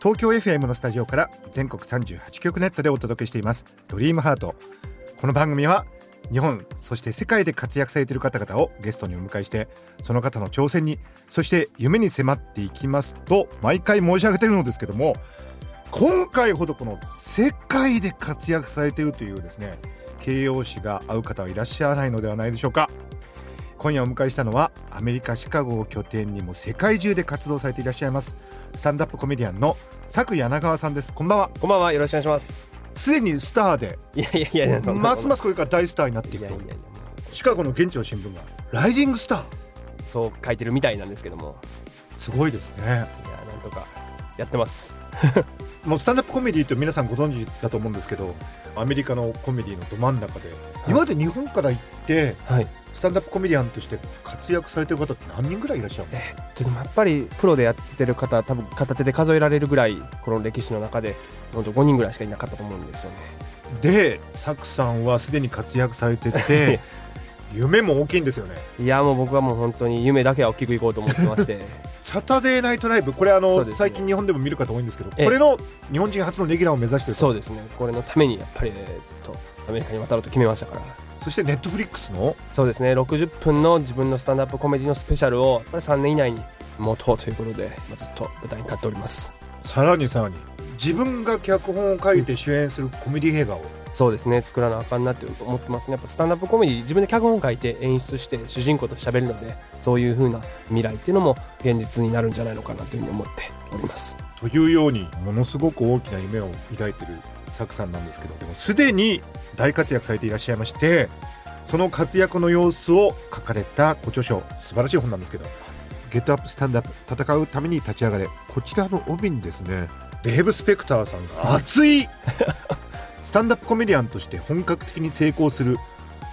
東京 FM のスタジオから全国38局ネットでお届けしています。ドリームハート。この番組は日本そして世界で活躍されている方々をゲストにお迎えしてその方の挑戦にそして夢に迫っていきますと毎回申し上げているのですけども今回ほどこの世界で活躍されているというですね形容詞が合う方はいらっしゃらないのではないでしょうか。今夜お迎えしたのはアメリカ・シカゴを拠点にも世界中で活動されていらっしゃいますスタンダップコメディアンの佐久柳川さんです。こんばんは。こんばんは。よろしくお願いします。すでにスターでいやいやいやますますこれから大スターになっていくと。いやいやいや。シカゴの現地の新聞がライジングスター。そう書いてるみたいなんですけども。すごいですね。いやなんとかやってます。もうスタンダップコメディと皆さんご存知だと思うんですけどアメリカのコメディのど真ん中で、今まで日本から行ってはいスタンダップコメディアンとして活躍されてる方って何人ぐらいいらっしゃるの？えっとでもやっぱりプロでやってる方多分片手で数えられるぐらいこの歴史の中で本当5人ぐらいしかいなかったと思うんですよね。でサクさんはすでに活躍されてて 夢も大きいんですよね。いやもう僕はもう本当に夢だけは大きくいこうと思ってまして。サタデーナイトライブこれあの、ね。最近日本でも見る方多いんですけどええ。これの日本人初のレギュラーを目指してるとそうですね。これのためにやっぱり、えーずっとアメリカに渡ろうと決めましたからそしてネットフリックスの？そうですね。60分の自分のスタンダップコメディのスペシャルをやっぱり3年以内に持とうということで、まあ、ずっと舞台に立っております。さらにさらに自分が脚本を書いて主演するコメディ映画を？そうですね。作らなあかんなって思ってますね。やっぱスタンダップコメディ自分で脚本書いて演出して主人公と喋るのでそういう風な未来っていうのも現実になるんじゃないのかなというふうに思っておりますというようにものすごく大きな夢を抱いているサクさんなんですけどでもすでに大活躍されていらっしゃいましてその活躍の様子を書かれたご著書素晴らしい本なんですけど「 Get Up Stand Up 戦うために立ち上がれ」こちらの帯にですねデーブ・スペクターさんが熱いスタンダップコメディアンとして本格的に成功する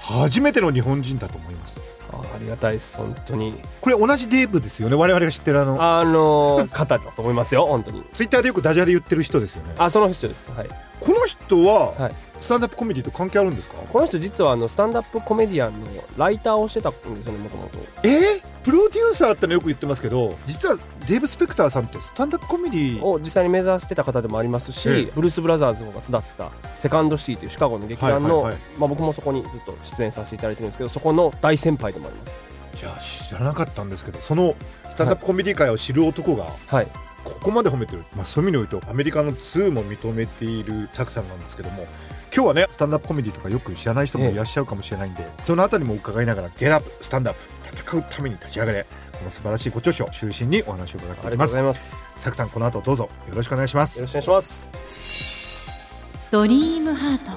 初めての日本人だと思いますあありがたいです本当に。これ同じデーブですよね我々が知ってるあの。あの方だと思いますよ本当に。ツイッターでよくダジャレ言ってる人ですよね。あその人ですはい。この人は、はい。スタンダップコメディと関係あるんですか？この人実はあのスタンダップコメディアンのライターをしてたんですよねもともとえー、プロデューサーってのよく言ってますけど実はデーブ・スペクターさんってスタンダップコメディを実際に目指してた方でもありますし、ええ。ブルース・ブラザーズが巣立ったセカンドシティというシカゴの劇団の、まあ、僕もそこにずっと出演させていただいてるんですけどそこの大先輩でもあります。じゃあ知らなかったんですけどそのスタンダップコメディ界を知る男がはい。ここまで褒めてる、まあ、そういう意味においてアメリカの2も認めているサクさんなんですけども今日はねスタンダップコメディとかよく知らない人もいらっしゃるかもしれないんで、そのあたりも伺いながら「ゲラップスタンダップ戦うために立ち上がれ」この素晴らしいご著書を中心にお話を伺っております。ありがとうございます。サクさんこの後どうぞ。よろしくお願いします。よろしくお願いしますドリームハート。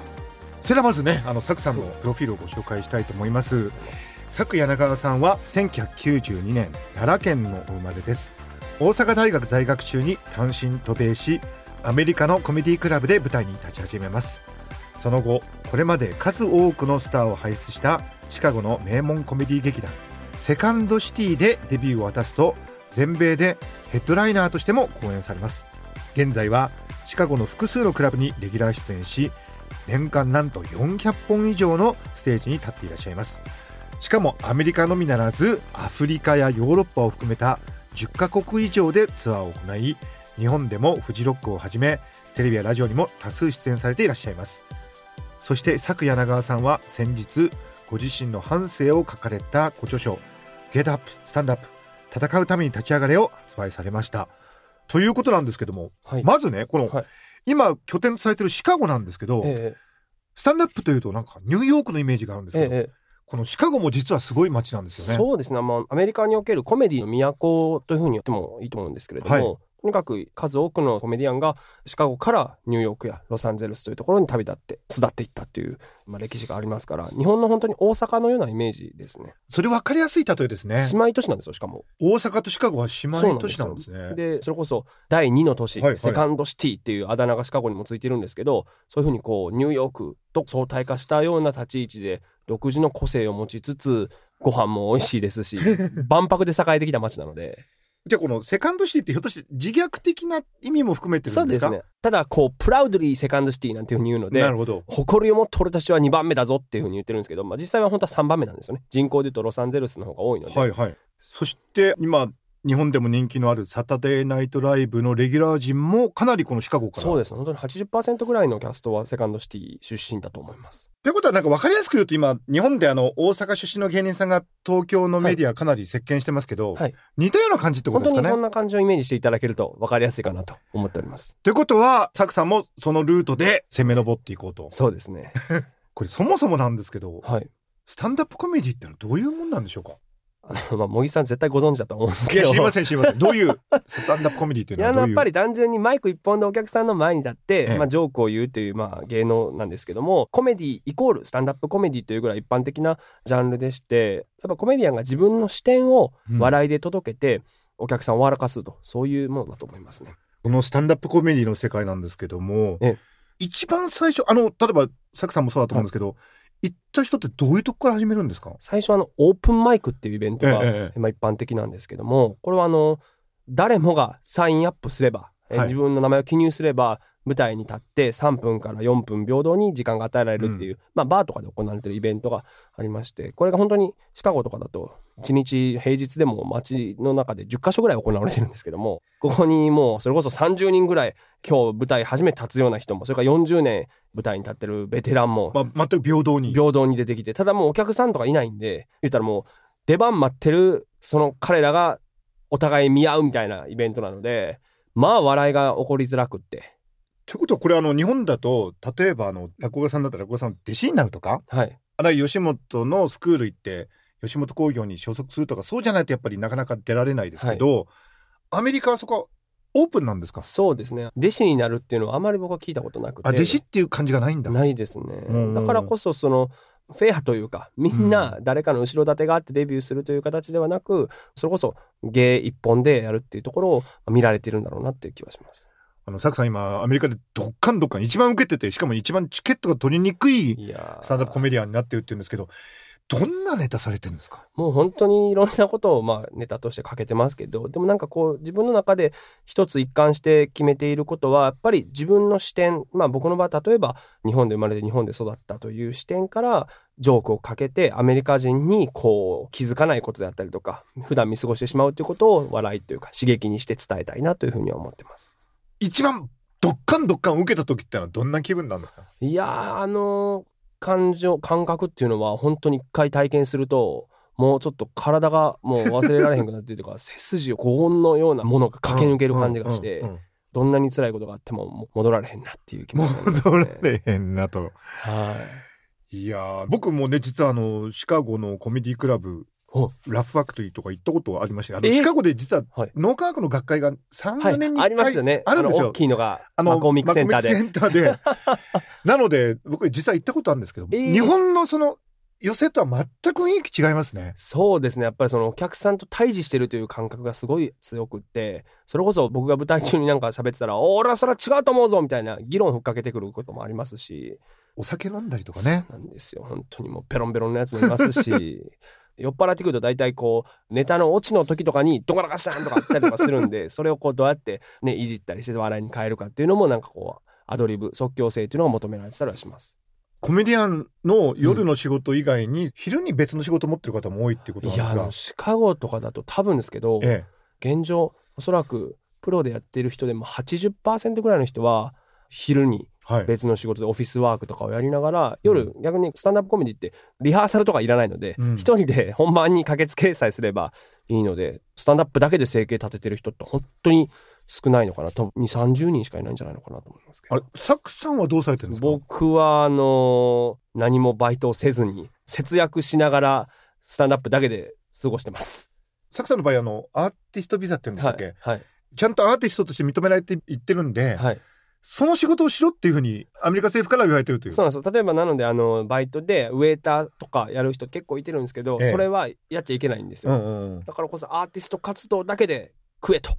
それではまずねあのサクさんのプロフィールをご紹介したいと思います。佐久柳川さんは1992年奈良県のお生まれです。大阪大学在学中に単身渡米しアメリカのコメディクラブで舞台に立ち始めます。その後これまで数多くのスターを輩出したシカゴの名門コメディ劇団セカンドシティでデビューを果たすと全米でヘッドライナーとしても公演されます。現在はシカゴの複数のクラブにレギュラー出演し年間なんと400本以上のステージに立っていらっしゃいます。しかもアメリカのみならずアフリカやヨーロッパを含めた10カ国以上でツアーを行い日本でもフジロックをはじめテレビやラジオにも多数出演されていらっしゃいます。そして佐久柳川さんは先日ご自身の半生を書かれたご著書「 Get Up Stand Up戦うために立ち上がれ」を発売されました。ということなんですけども、はい。まずねこの、はい。今拠点とされてるシカゴなんですけど、えスタンダップというとなんかニューヨークのイメージがあるんですけど、えええ。このシカゴも実はすごい街なんですよね。そうですね、まあ、アメリカにおけるコメディの都というふうに言ってもいいと思うんですけれども、はいとにかく数多くのコメディアンがシカゴからニューヨークやロサンゼルスというところに旅立って巣立っていったっていう、まあ、歴史がありますから日本の本当に大阪のようなイメージですね。それ分かりやすい例えですね。姉妹都市なんですよしかも。大阪とシカゴは姉妹都市なんですね。でそれこそ第2の都市、はいはい。セカンドシティっていうあだ名がシカゴにもついてるんですけどそういうふうにこうニューヨークと相対化したような立ち位置で独自の個性を持ちつつご飯も美味しいですし 万博で栄えてきた街なのでじゃあこのセカンドシティってひょっとして自虐的な意味も含めてるんでか？そうんですね。ただこう proudly Second City なんていうふうに言うのでなるほど。誇りを持って俺たちは2番目だぞっていうふうに言ってるんですけど、まあ、実際は本当は3番目なんですよね。人口でいうとロサンゼルスの方が多いので、はいはい。そして今日本でも人気のあるサタデーナイトライブのレギュラー陣もかなりこのシカゴから。そうです。本当に80%ぐらいのキャストはセカンドシティ出身だと思います。ということはなんか分かりやすく言うと今日本であの大阪出身の芸人さんが東京のメディアかなり席巻してますけど、はい。似たような感じってこと本当にそんですかね。な感じをイメージしていただけると分かりやすいかなと思っております。ということはサクさんもそのルートで攻め上っていこうと。そうですね。これそもそもなんですけどはい。スタンダップコメディってのはどういうもんなんでしょうか？あ のまあ茂木さん絶対ご存知だと思うんですけど。いや知りません知りません。どういうスタンダップコメディっていういやのはどういう？やっぱり単純にマイク一本でお客さんの前に立って、ええ。まあ、ジョークを言うという、まあ、芸能なんですけどもコメディイコールスタンダップコメディというぐらい一般的なジャンルでしてやっぱコメディアンが自分の視点を笑いで届けて、お客さんを笑かすと。そういうものだと思いますね。このスタンダップコメディの世界なんですけどもええ。一番最初あの例えばサクさんもそうだと思うんですけど、行った人ってどういうとこから始めるんですか？最初はあのオープンマイクっていうイベントが、ええええ。まあ、一般的なんですけどもこれはあの誰もがサインアップすれば、えはい。自分の名前を記入すれば舞台に立って3分から4分平等に時間が与えられるっていう、まあ、バーとかで行われてるイベントがありましてこれが本当にシカゴとかだと1日平日でも街の中で10カ所ぐらい行われてるんですけどもここにもうそれこそ30人ぐらい今日舞台初めて立つような人もそれから40年舞台に立ってるベテランもまあ、全く平等に。平等に出てきてただもうお客さんとかいないんで言ったらもう出番待ってるその彼らがお互い見合うみたいなイベントなのでまあ笑いが起こりづらくってということはこれあの日本だと例えばあの落語家さんだったら落語家さんの弟子になるとかはい。あるいは吉本のスクール行って吉本興業に所属するとかそうじゃないとやっぱりなかなか出られないですけど、アメリカはそこはオープンなんですか？そうですね。弟子になるっていうのはあまり僕は聞いたことなくて。あ弟子っていう感じがないんだ。ないですね。うん。だからこそそのフェアというかみんな誰かの後ろ盾があってデビューするという形ではなくそれこそ芸一本でやるっていうところを見られてるんだろうなっていう気はしますあのサクさん今アメリカでどっかんどっかん一番受けててしかも一番チケットが取りにくいスタンダップコメディアンになってるって言うんですけどどんなネタされてるんですか？もう本当にいろんなことをまあネタとしてかけてますけどでもなんかこう自分の中で一つ一貫して決めていることはやっぱり自分の視点まあ僕の場合例えば日本で生まれて日本で育ったという視点からジョークをかけてアメリカ人にこう気づかないことであったりとか普段見過ごしてしまうということを笑いというか刺激にして伝えたいなというふうには思ってます。一番どっかんどっかん受けた時ってのはどんな気分なんですか？いやーあの感情感覚っていうのは本当に一回体験するともうちょっと体がもう忘れられへんくなってというか 背筋を高音のようなものが駆け抜ける感じがして、うんうんうんどんなに辛いことがあっても戻られへんなっていう気持ちになります戻ねられへんなと。はい。いやー僕もね実はあのシカゴのコメディクラブおラフファクトリーとか行ったことありましてあのえシカゴで実ははい。脳科学の学会がは34年い、に1ありますよ回ねあるんですよ。の大。きいのがあのマコミックセンターで。センターで。なので僕実は行ったことあるんですけど、えー？日本のその寄せとは全く雰囲気違いますね。そうですね。やっぱりそのお客さんと対峙してるという感覚がすごい強くってそれこそ僕が舞台中になんか喋ってたら「お俺はそれは違うと思うぞ」みたいな議論をふっかけてくることもありますし。お酒飲んだりとかね。なんですよ。本当にもうペロンペロンのやつもいますし酔っ払ってくると大体こうネタのオチの時とかにドカラカシャンとかあったりとかするんで それをこうどうやってねいじったりして笑いに変えるかっていうのもなんかこうアドリブ即興性っていうのが求められてたりはします。コメディアンの夜の仕事以外に昼に別の仕事持ってる方も多いってことなんですがいや。シカゴとかだと多分ですけど、え現状おそらくプロでやってる人でも80%ぐらいの人は昼にえ、はい。別の仕事でオフィスワークとかをやりながら夜逆にスタンダップコメディってリハーサルとかいらないのでうん。一、人で本番に駆けつけさえすればいいのでスタンダップだけで生計立ててる人って本当に少ないのかな。多分2 3 0人しかいないんじゃないのかなと思いますけど。あれサクさんはどうされてるんですか？僕はあの何もバイトをせずに節約しながらスタンダップだけで過ごしてます。サクさんの場合あのアーティストビザって言うんでしたっけ、はい、はい。ちゃんとアーティストとして認められていってるんで、はい。その仕事をしろっていうふうにアメリカ政府から言われてるという。そうなんですよ。例えばなので、あの、バイトでウェイターとかやる人結構いてるんですけど、ええそれはやっちゃいけないんですよ。うんうんうん。だからこそアーティスト活動だけで食えと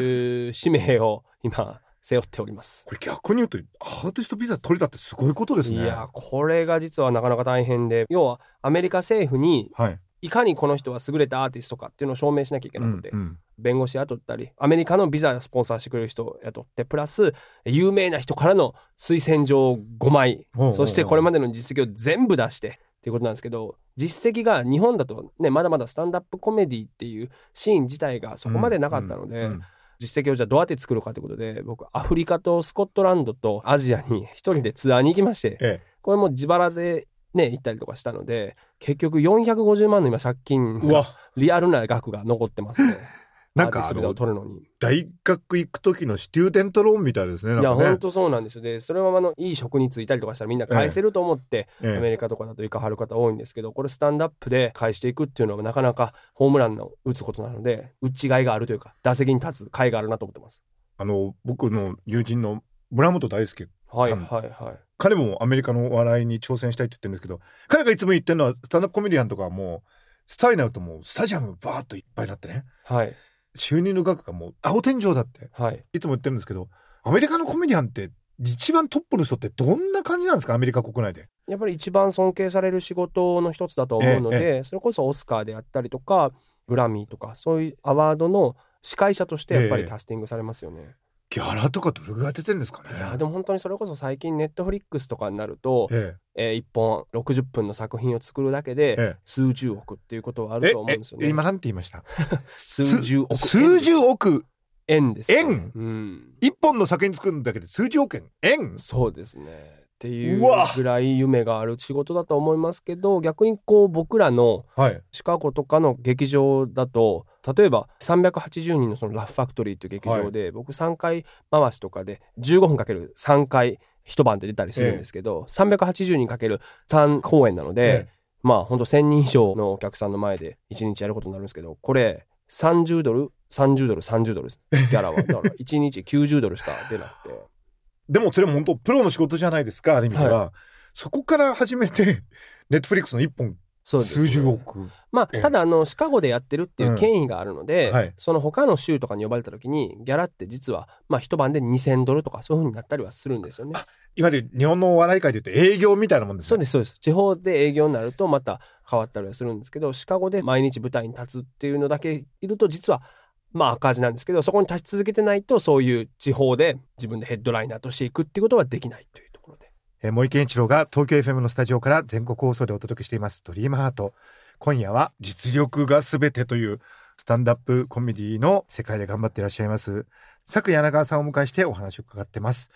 いう使命を今背負っております。これ逆に言うとアーティストビザ取れたってすごいことですね。いや、これが実はなかなか大変で、要はアメリカ政府にはい。いかにこの人は優れたアーティストかっていうのを証明しなきゃいけなくて、うんうん。弁護士雇ったり、アメリカのビザスポンサーしてくれる人を雇って、プラス、有名な人からの推薦状5枚おうおうお、う。そしてこれまでの実績を全部出してっていうことなんですけど、実績が日本だとね、まだまだスタンダップコメディっていうシーン自体がそこまでなかったので、実績をじゃあどうやって作るかということで、僕、アフリカとスコットランドとアジアに一人でツアーに行きまして、え。これも自腹でね、行ったりとかしたので、結局450万の今借金が、リアルな額が残ってますね。なんかあの取るのに。大学行く時のスチューデントローンみたいですね。なんいや、本当そうなんですよ。で、それはあの、いい職に就いたりとかしたらみんな返せると思って、ええアメリカとかだと行かはる方多いんですけど、これスタンドアップで返していくっていうのはなかなかホームランの打つことなので、打ちがいがあるというか、打席に立つ甲斐があるなと思ってます。あの僕の友人の村本大輔はい、はい、はい。彼もアメリカのお笑いに挑戦したいって言ってるんですけど彼がいつも言ってるのはスタンダップコメディアンとかはもうスターになるともうスタジアムバーッといっぱいになってねはい、収入の額がもう青天井だってはい。いつも言ってるんですけどアメリカのコメディアンって一番トップの人ってどんな感じなんですかアメリカ国内で？やっぱり一番尊敬される仕事の一つだと思うので、えそれこそオスカーであったりとか、グラミーとか、そういうアワードの司会者としてやっぱりキャスティングされますよね。ギャラとかどれぐらい出てるんですかね？いやでも本当にそれこそ最近ネットフリックスとかになると、ええ。ー、1本60分の作品を作るだけでええ。数十億っていうことはあえると思うんですよね。え今なんて言いました？数十億円。数十億？円です、ね。円？うん。一本の作品作るだけで数十億円？円？そうですね。っていうぐらい夢がある仕事だと思いますけど逆にこう僕らのはい。シカゴとかの劇場だと例えば380人のそのラフファクトリーっていう劇場で、僕3回回しとかで15分かける3回一晩で出たりするんですけど、380人かける3公演なので、えまあほんと1000人以上のお客さんの前で1日やることになるんですけどこれ30ドル30ドル30ドルです。ギャラは。だから1日90ドルしか出なくてでもそれも本当プロの仕事じゃないですかある意味では、そこから始めて ネットフリックスの一本そうです数十億。ええ。まあただあのシカゴでやってるっていう権威があるので、うんはい。その他の州とかに呼ばれた時にギャラって実はまあ一晩で2000ドルとかそういう風になったりはするんですよね。いわゆる日本のお笑い界で言うと営業みたいなもんですね。そうですそうです。地方で営業になるとまた変わったりはするんですけどシカゴで毎日舞台に立つっていうのだけいると実はまあ赤字なんですけどそこに立ち続けてないとそういう地方で自分でヘッドライナーとしていくっていうことはできないというところで。えー森健一郎が東京 FM のスタジオから全国放送でお届けしています「ドリームハート。今夜は実力が全てというスタンダップコメディの世界で頑張っていらっしゃいます佐久柳川さんをお迎えしてお話を伺ってます。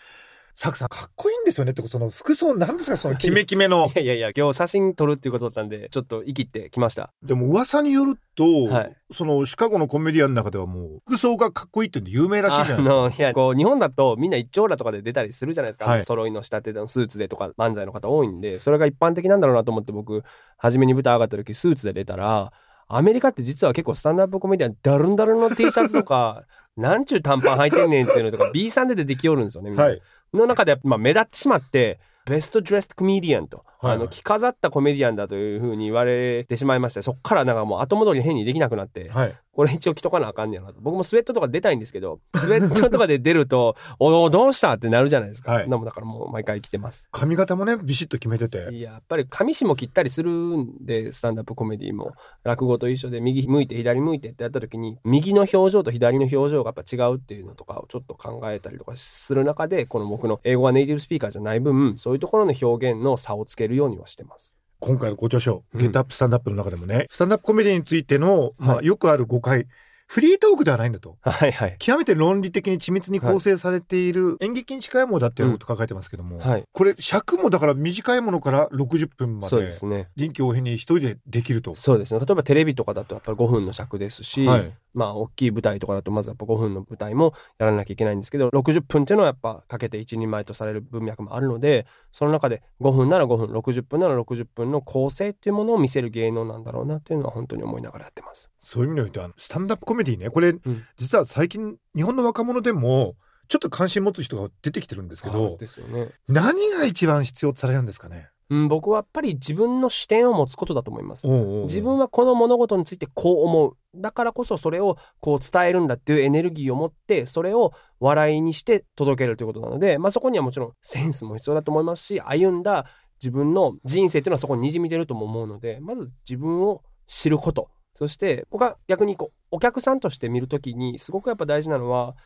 佐久さんかっこいいんですよねってその服装なんですか？そのキメキメの。いやいやいや今日写真撮るっていうことだったんでちょっと生きってきました。でも噂によると、はい。そのシカゴのコメディアンの中ではもう服装がかっこいいっていうの有名らしいじゃないあですか。のいやこう日本だとみんな一丁羅とかで出たりするじゃないですか、はい。揃いの仕立てのスーツでとか漫才の方多いんでそれが一般的なんだろうなと思って僕初めに舞台上がった時スーツで出たらアメリカって実は結構スタンダップコメディアンダルンダルンの T シャツとか なんちゅう短パン履いてんねんっていうのとか B さんで出てきよるんですよねみんな。はいの中で、まあ、目立ってしまってベストドレスコメディアンと、はいはい。あの着飾ったコメディアンだというふうに言われてしまいましてそっからなんかもう後戻り変にできなくなって、はいこれ一応着とかなあかんねやなと。僕もスウェットとか出たいんですけど、スウェットとかで出ると、おお、どうしたってなるじゃないですか。はいでもだからもう毎回着てます。髪型もねビシッと決めてていや、やっぱり上下も切ったりするんで、スタンダップコメディも。落語と一緒で右向いて左向いてってやった時に、右の表情と左の表情がやっぱ違うっていうのとかをちょっと考えたりとかする中で、この僕の英語がネイティブスピーカーじゃない分、そういうところの表現の差をつけるようにはしてます。今回のご著書「うんゲットアップスタンダップ」の中でもね、スタンダップコメディについての、まあ、はいよくある誤解フリートークではないんだとはいはい。極めて論理的に緻密に構成されている演劇に近いものだっていうこと書かれてますけども、はい。これ尺もだから短いものから60分まそうでですね。臨機応変に一人でできると。そうですね。例えばテレビとかだとやっぱり5分の尺ですし、はいまあ、大きい舞台とかだと、まずやっぱ5分の舞台もやらなきゃいけないんですけど、60分っていうのはやっぱかけて一人前とされる文脈もあるので、その中で5分なら5分、60分なら60分の構成っていうものを見せる芸能なんだろうなっていうのは本当に思いながらやってます。そういう意味においてはスタンダップコメディねこれ、ん実は最近日本の若者でもちょっと関心持つ人が出てきてるんですけどですよね。何が一番必要とされるんですかね？うん、僕はやっぱり自分の視点を持つことだと思います。自分はこの物事についてこう思う。だからこそそれをこう伝えるんだっていうエネルギーを持って、それを笑いにして届けるということなので、まあそこにはもちろんセンスも必要だと思いますし、歩んだ自分の人生っていうのはそこに滲み出るとも思うので、まず自分を知ること。そして僕は逆にこう、お客さんとして見るときにすごくやっぱ大事なのは、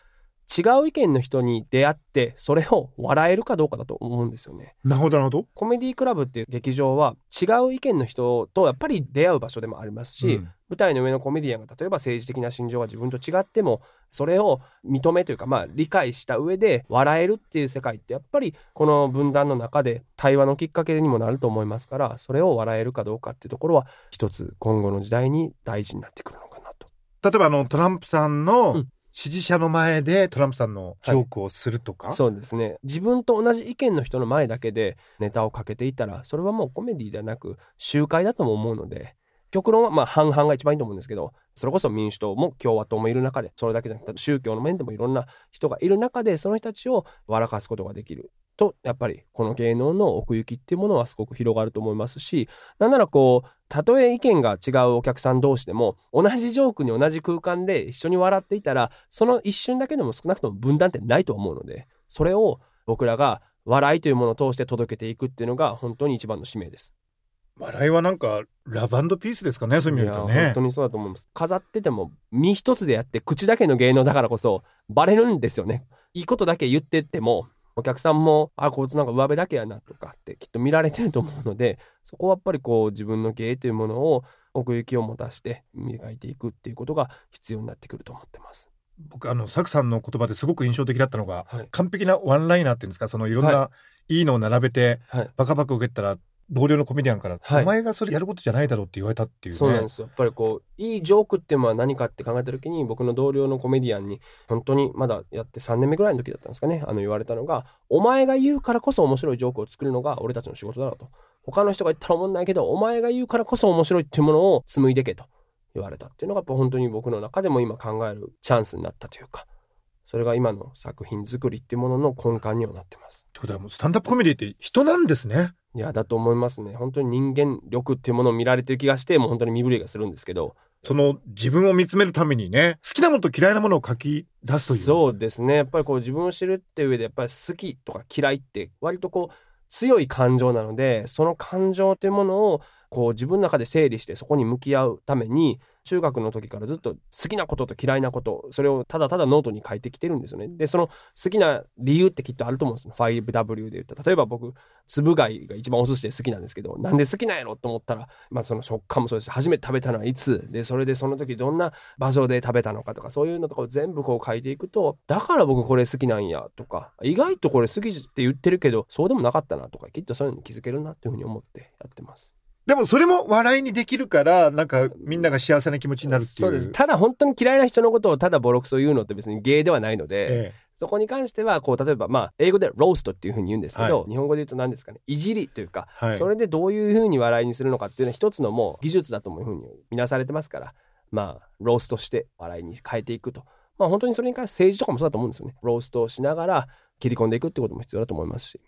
違う意見の人に出会って、それを笑えるかどうかだと思うんですよね。なるほどなるほどコメディクラブっていう劇場は違う意見の人とやっぱり出会う場所でもありますし、うん舞台の上のコメディアンが例えば政治的な心情が自分と違ってもそれを認めというかまあ理解した上で笑えるっていう世界ってやっぱりこの分断の中で対話のきっかけにもなると思いますからそれを笑えるかどうかっていうところは一つ今後の時代に大事になってくるのかなと。例えばあのトランプさんのうん支持者の前でトランプさんのジョークをするとか、そうですね。自分と同じ意見の人の前だけでネタをかけていたらそれはもうコメディではなく集会だとも思うので極論はまあ半々が一番いいと思うんですけどそれこそ民主党も共和党もいる中でそれだけじゃなくて宗教の面でもいろんな人がいる中でその人たちを笑かすことができる。とやっぱりこの芸能の奥行きっていうものはすごく広がると思いますしなんならこうたとえ意見が違うお客さん同士でも同じジョークに同じ空間で一緒に笑っていたらその一瞬だけでも少なくとも分断ってないと思うのでそれを僕らが笑いというものを通して届けていくっていうのが本当に一番の使命です。笑いはなんかラブピースですかねそういう意味で言うとね本当にそうだと思います。飾ってても身一つでやって口だけの芸能だからこそバレるんですよね。いいことだけ言ってってもお客さんもあこいつなんか上辺だけやなとかってきっと見られてると思うのでそこはやっぱりこう自分の芸というものを奥行きを持たして磨いていくっていうことが必要になってくると思ってます。僕あのサクさんの言葉ですごく印象的だったのが、はい。完璧なワンライナーっていうんですかそのいろんない。いのを並べて、はい。バカバカ受けたら同僚のコメディアンから、はいお前がそれやることじゃないだろうって言われたっていうねそうなんですよ。やっぱりこう、いいジョークっていうのは何かって考えた時に、僕の同僚のコメディアンに、本当にまだやって3年目ぐらいの時だったんですかね、あの言われたのが、お前が言うからこそ面白いジョークを作るのが俺たちの仕事だろうと。他の人が言ったら思んないけど、お前が言うからこそ面白いっていうものを紡いでけと言われたっていうのが、やっぱ本当に僕の中でも今考えるチャンスになったというか、それが今の作品作りっていうものの根幹にはなってます。ってことはもうスタンダップコメディって人なんですねいや、だと思いますね。本当に人間力っていうものを見られてる気がして、もう本当に身震いがするんですけど、その自分を見つめるためにね好きなものと嫌いなものを書き出すという。そうですね。やっぱりこう自分を知るって上でやっぱり好きとか嫌いって割とこう強い感情なのでその感情というものをこう自分の中で整理してそこに向き合うために中学の時からずっと好きなことと嫌いなことそれをただただノートに書いてきてるんですよね。でその好きな理由ってきっとあると思うんですよ。5W で言った。ら例えば僕粒貝が一番お寿司で好きなんですけどなんで好きなんやろと思ったらまあその食感もそうですし初めて食べたのはいつ？でそれでその時どんな場所で食べたのかとかそういうのとかを全部こう書いていくとだから僕これ好きなんやとか意外とこれ好きって言ってるけどそうでもなかったなとかきっとそういうのに気づけるなっていうふうに思ってやってます。でもそれも笑いにできるからなんかみんなが幸せな気持ちになるっていう。そうです。ただ本当に嫌いな人のことをただボロクソ言うのって別に芸ではないので、えそこに関してはこう例えばまあ英語でローストっていうふうに言うんですけど、は日本語で言うと何ですかね？いじりというか、はい。それでどういうふうに笑いにするのかっていうのは一つのもう技術だというふうに見なされてますからまあローストして笑いに変えていくと。まあ本当にそれに関して政治とかもそうだと思うんですよね。ローストをしながら切り込んでいくってことも必要だと思いますし。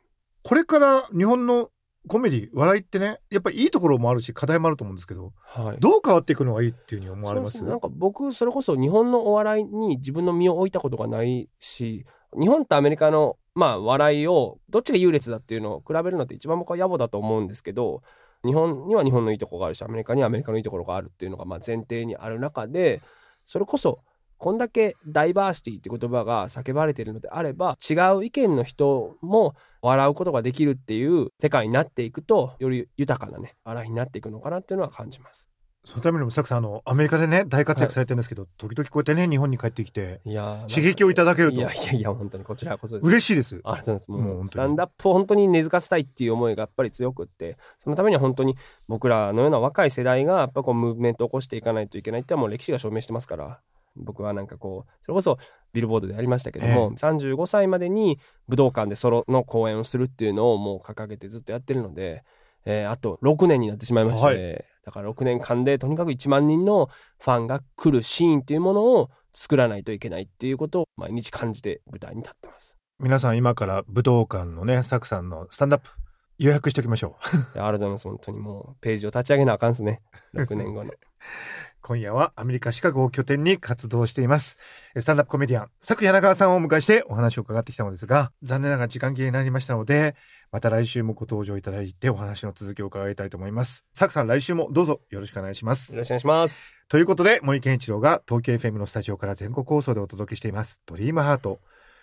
これから日本のコメディ笑いってねやっぱりいいところもあるし課題もあると思うんですけどはい。どう変わっていくのがいいっていうふうに思われます？なんか僕それこそ日本のお笑いに自分の身を置いたことがないし日本とアメリカのまあ笑いをどっちが優劣だっていうのを比べるのって一番僕は野暮だと思うんですけど日本には日本のいいところがあるしアメリカにはアメリカのいいところがあるっていうのがまあ前提にある中でそれこそこんだけダイバーシティって言葉が叫ばれているのであれば違う意見の人も笑うことができるっていう世界になっていくとより豊かなね笑いになっていくのかなっていうのは感じます。そのためにもサクさんあのアメリカでね大活躍されてるんですけど、時々こうやってね日本に帰ってきていやー刺激をいただけると。いやいやいや本当にこちらこそです。嬉しいです。ありがとうございます。もうスタンダップを本当に根付かせたいっていう思いがやっぱり強くってそのためには本当に僕らのような若い世代がやっぱこうムーブメントを起こしていかないといけないってのはもう歴史が証明してますから僕はなんかこうそれこそビルボードでやりましたけども、ええ、35歳までに武道館でソロの公演をするっていうのをもう掲げてずっとやってるので、えー、あと6年になってしまいまして、はい、だから6年間でとにかく1万人のファンが来るシーンっていうものを作らないといけないっていうことを毎日感じて舞台に立ってます。皆さん今から武道館のね、サクさんのスタンダップ予約しておきましょう。ありがとうございます。本当にもうページを立ち上げなあかんですね。6年後の。今夜はアメリカ・シカゴを拠点に活動しています。スタンダップコメディアン、佐久柳川さんをお迎えしてお話を伺ってきたのですが、残念ながら時間切れになりましたので、また来週もご登場いただいてお話の続きを伺いたいと思います。佐久さん、来週もどうぞよろしくお願いします。よろしくお願いします。ということで、森健一郎が東京 FM のスタジオから全国放送でお届けしています、ドリームハート。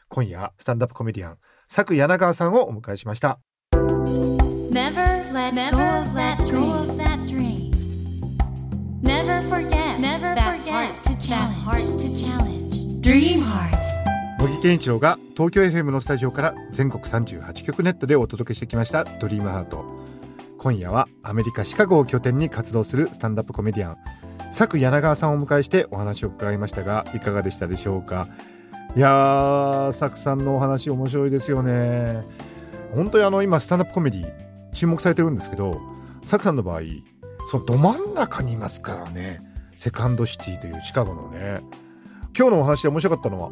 今夜、スタンダップコメディアン、佐久柳川さんをお迎えしました。Never let go of that dream. Never forget, never forget that heart to challenge. Dream Heart. 茂木健一郎が東京 FM のスタジオから全国38局ネットでお届けしてきました「ドリームハート。今夜はアメリカ・シカゴを拠点に活動するスタンダップコメディアン佐久柳川さんをお迎えしてお話を伺いましたがいかがでしたでしょうか？いやー佐久さんのお話面白いですよね。本当にあの今スタンダップコメディ注目されてるんですけどサクさんの場合そのど真ん中にいますからねセカンドシティというシカゴのね。今日のお話で面白かったのは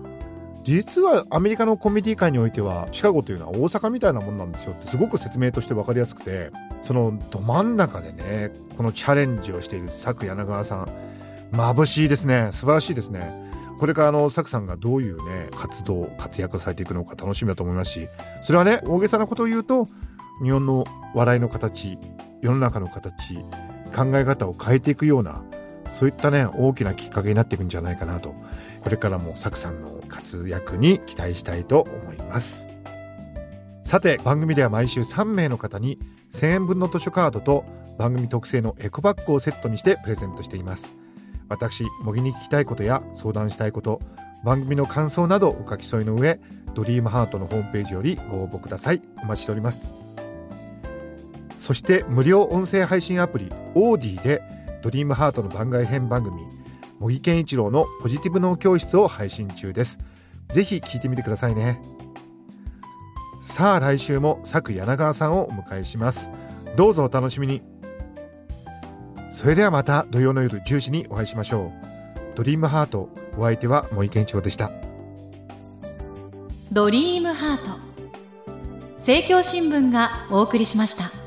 実はアメリカのコメディ界においてはシカゴというのは大阪みたいなもんなんですよってすごく説明として分かりやすくてそのど真ん中でねこのチャレンジをしている佐久柳川さん。眩しいですね。素晴らしいですね。これからあの佐久さんがどういうね活動活躍されていくのか楽しみだと思いますしそれはね大げさなことを言うと日本の笑いの形世の中の形考え方を変えていくようなそういったね大きなきっかけになっていくんじゃないかなとこれからもサクさんの活躍に期待したいと思います。さて番組では毎週3名の方に1000円分の図書カードと番組特製のエコバッグをセットにしてプレゼントしています。私模擬に聞きたいことや相談したいこと番組の感想などお書き添えの上ドリームハートのホームページよりご応募ください。お待ちしております。そして無料音声配信アプリオーディでドリームハートの番外編番組茂木健一郎のポジティブ脳教室を配信中です。ぜひ聞いてみてくださいね。さあ来週も佐久柳川さんをお迎えします。どうぞお楽しみに。それではまた土曜の夜10時にお会いしましょう。ドリームハートお相手は茂木健一郎でした。ドリームハート。政教新聞がお送りしました。